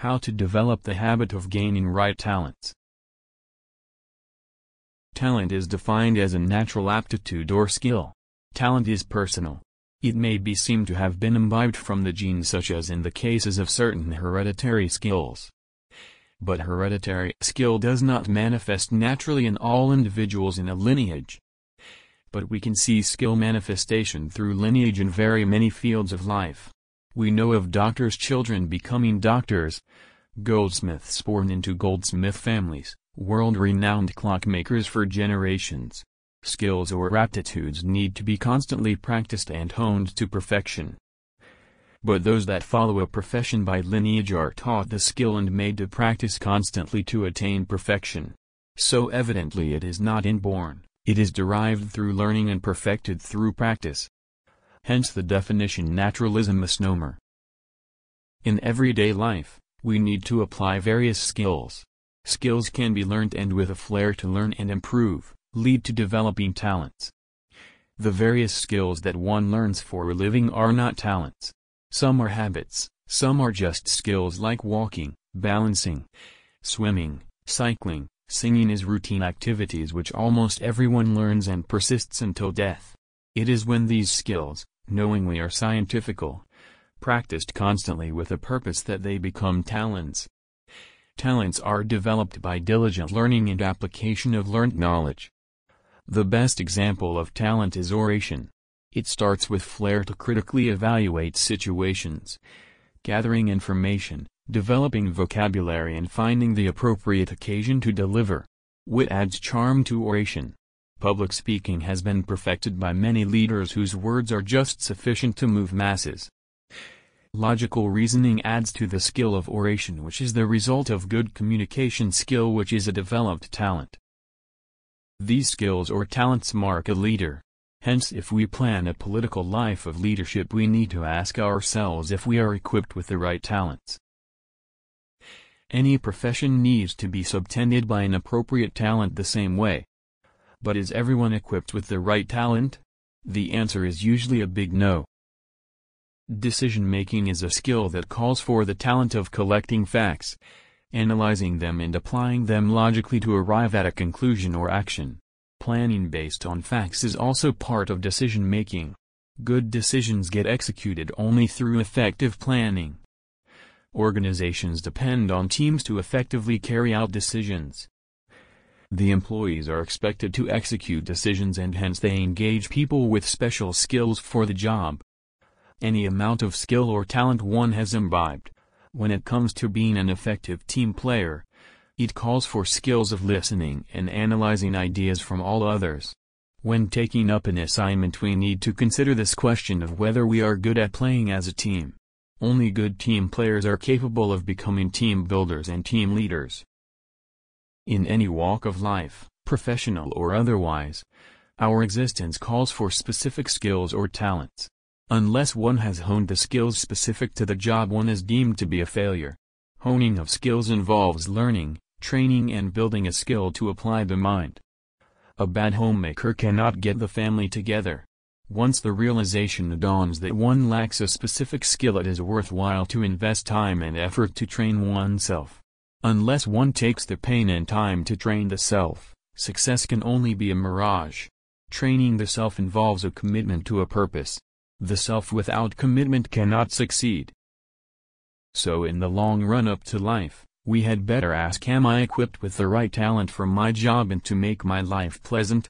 How to develop the habit of gaining right talents. Talent is defined as a natural aptitude or skill. Talent is personal. It may be seen to have been imbibed from the genes such as in the cases of certain hereditary skills. But hereditary skill does not manifest naturally in all individuals in a lineage. But we can see skill manifestation through lineage in very many fields of life. We know of doctors' children becoming doctors, goldsmiths born into goldsmith families, world-renowned clockmakers for generations. Skills or aptitudes need to be constantly practiced and honed to perfection. But those that follow a profession by lineage are taught the skill and made to practice constantly to attain perfection. So evidently it is not inborn, it is derived through learning and perfected through practice. Hence the definition naturalism misnomer. In everyday life, we need to apply various skills. Skills can be learned and with a flair to learn and improve, lead to developing talents. The various skills that one learns for a living are not talents. Some are habits, some are just skills like walking, balancing, swimming, cycling, singing is routine activities which almost everyone learns and persists until death. It is when these skills, knowingly or scientifical, practiced constantly with a purpose that they become talents. Talents are developed by diligent learning and application of learned knowledge. The best example of talent is oration. It starts with flair to critically evaluate situations, gathering information, developing vocabulary and finding the appropriate occasion to deliver. Wit adds charm to oration. Public speaking has been perfected by many leaders whose words are just sufficient to move masses. Logical reasoning adds to the skill of oration which is the result of good communication skill which is a developed talent. These skills or talents mark a leader. Hence if we plan a political life of leadership we need to ask ourselves if we are equipped with the right talents. Any profession needs to be subtended by an appropriate talent the same way. But is everyone equipped with the right talent? The answer is usually a big no. Decision-making is a skill that calls for the talent of collecting facts, analyzing them and applying them logically to arrive at a conclusion or action. Planning based on facts is also part of decision-making. Good decisions get executed only through effective planning. Organizations depend on teams to effectively carry out decisions. The employees are expected to execute decisions and hence they engage people with special skills for the job. Any amount of skill or talent one has imbibed, when it comes to being an effective team player, it calls for skills of listening and analyzing ideas from all others. When taking up an assignment we need to consider this question of whether we are good at playing as a team. Only good team players are capable of becoming team builders and team leaders. In any walk of life, professional or otherwise, our existence calls for specific skills or talents. Unless one has honed the skills specific to the job one is deemed to be a failure. Honing of skills involves learning, training and building a skill to apply the mind. A bad homemaker cannot get the family together. Once the realization dawns that one lacks a specific skill it is worthwhile to invest time and effort to train oneself. Unless one takes the pain and time to train the self, success can only be a mirage. Training the self involves a commitment to a purpose. The self without commitment cannot succeed. So in the long run up to life, we had better ask am I equipped with the right talent for my job and to make my life pleasant?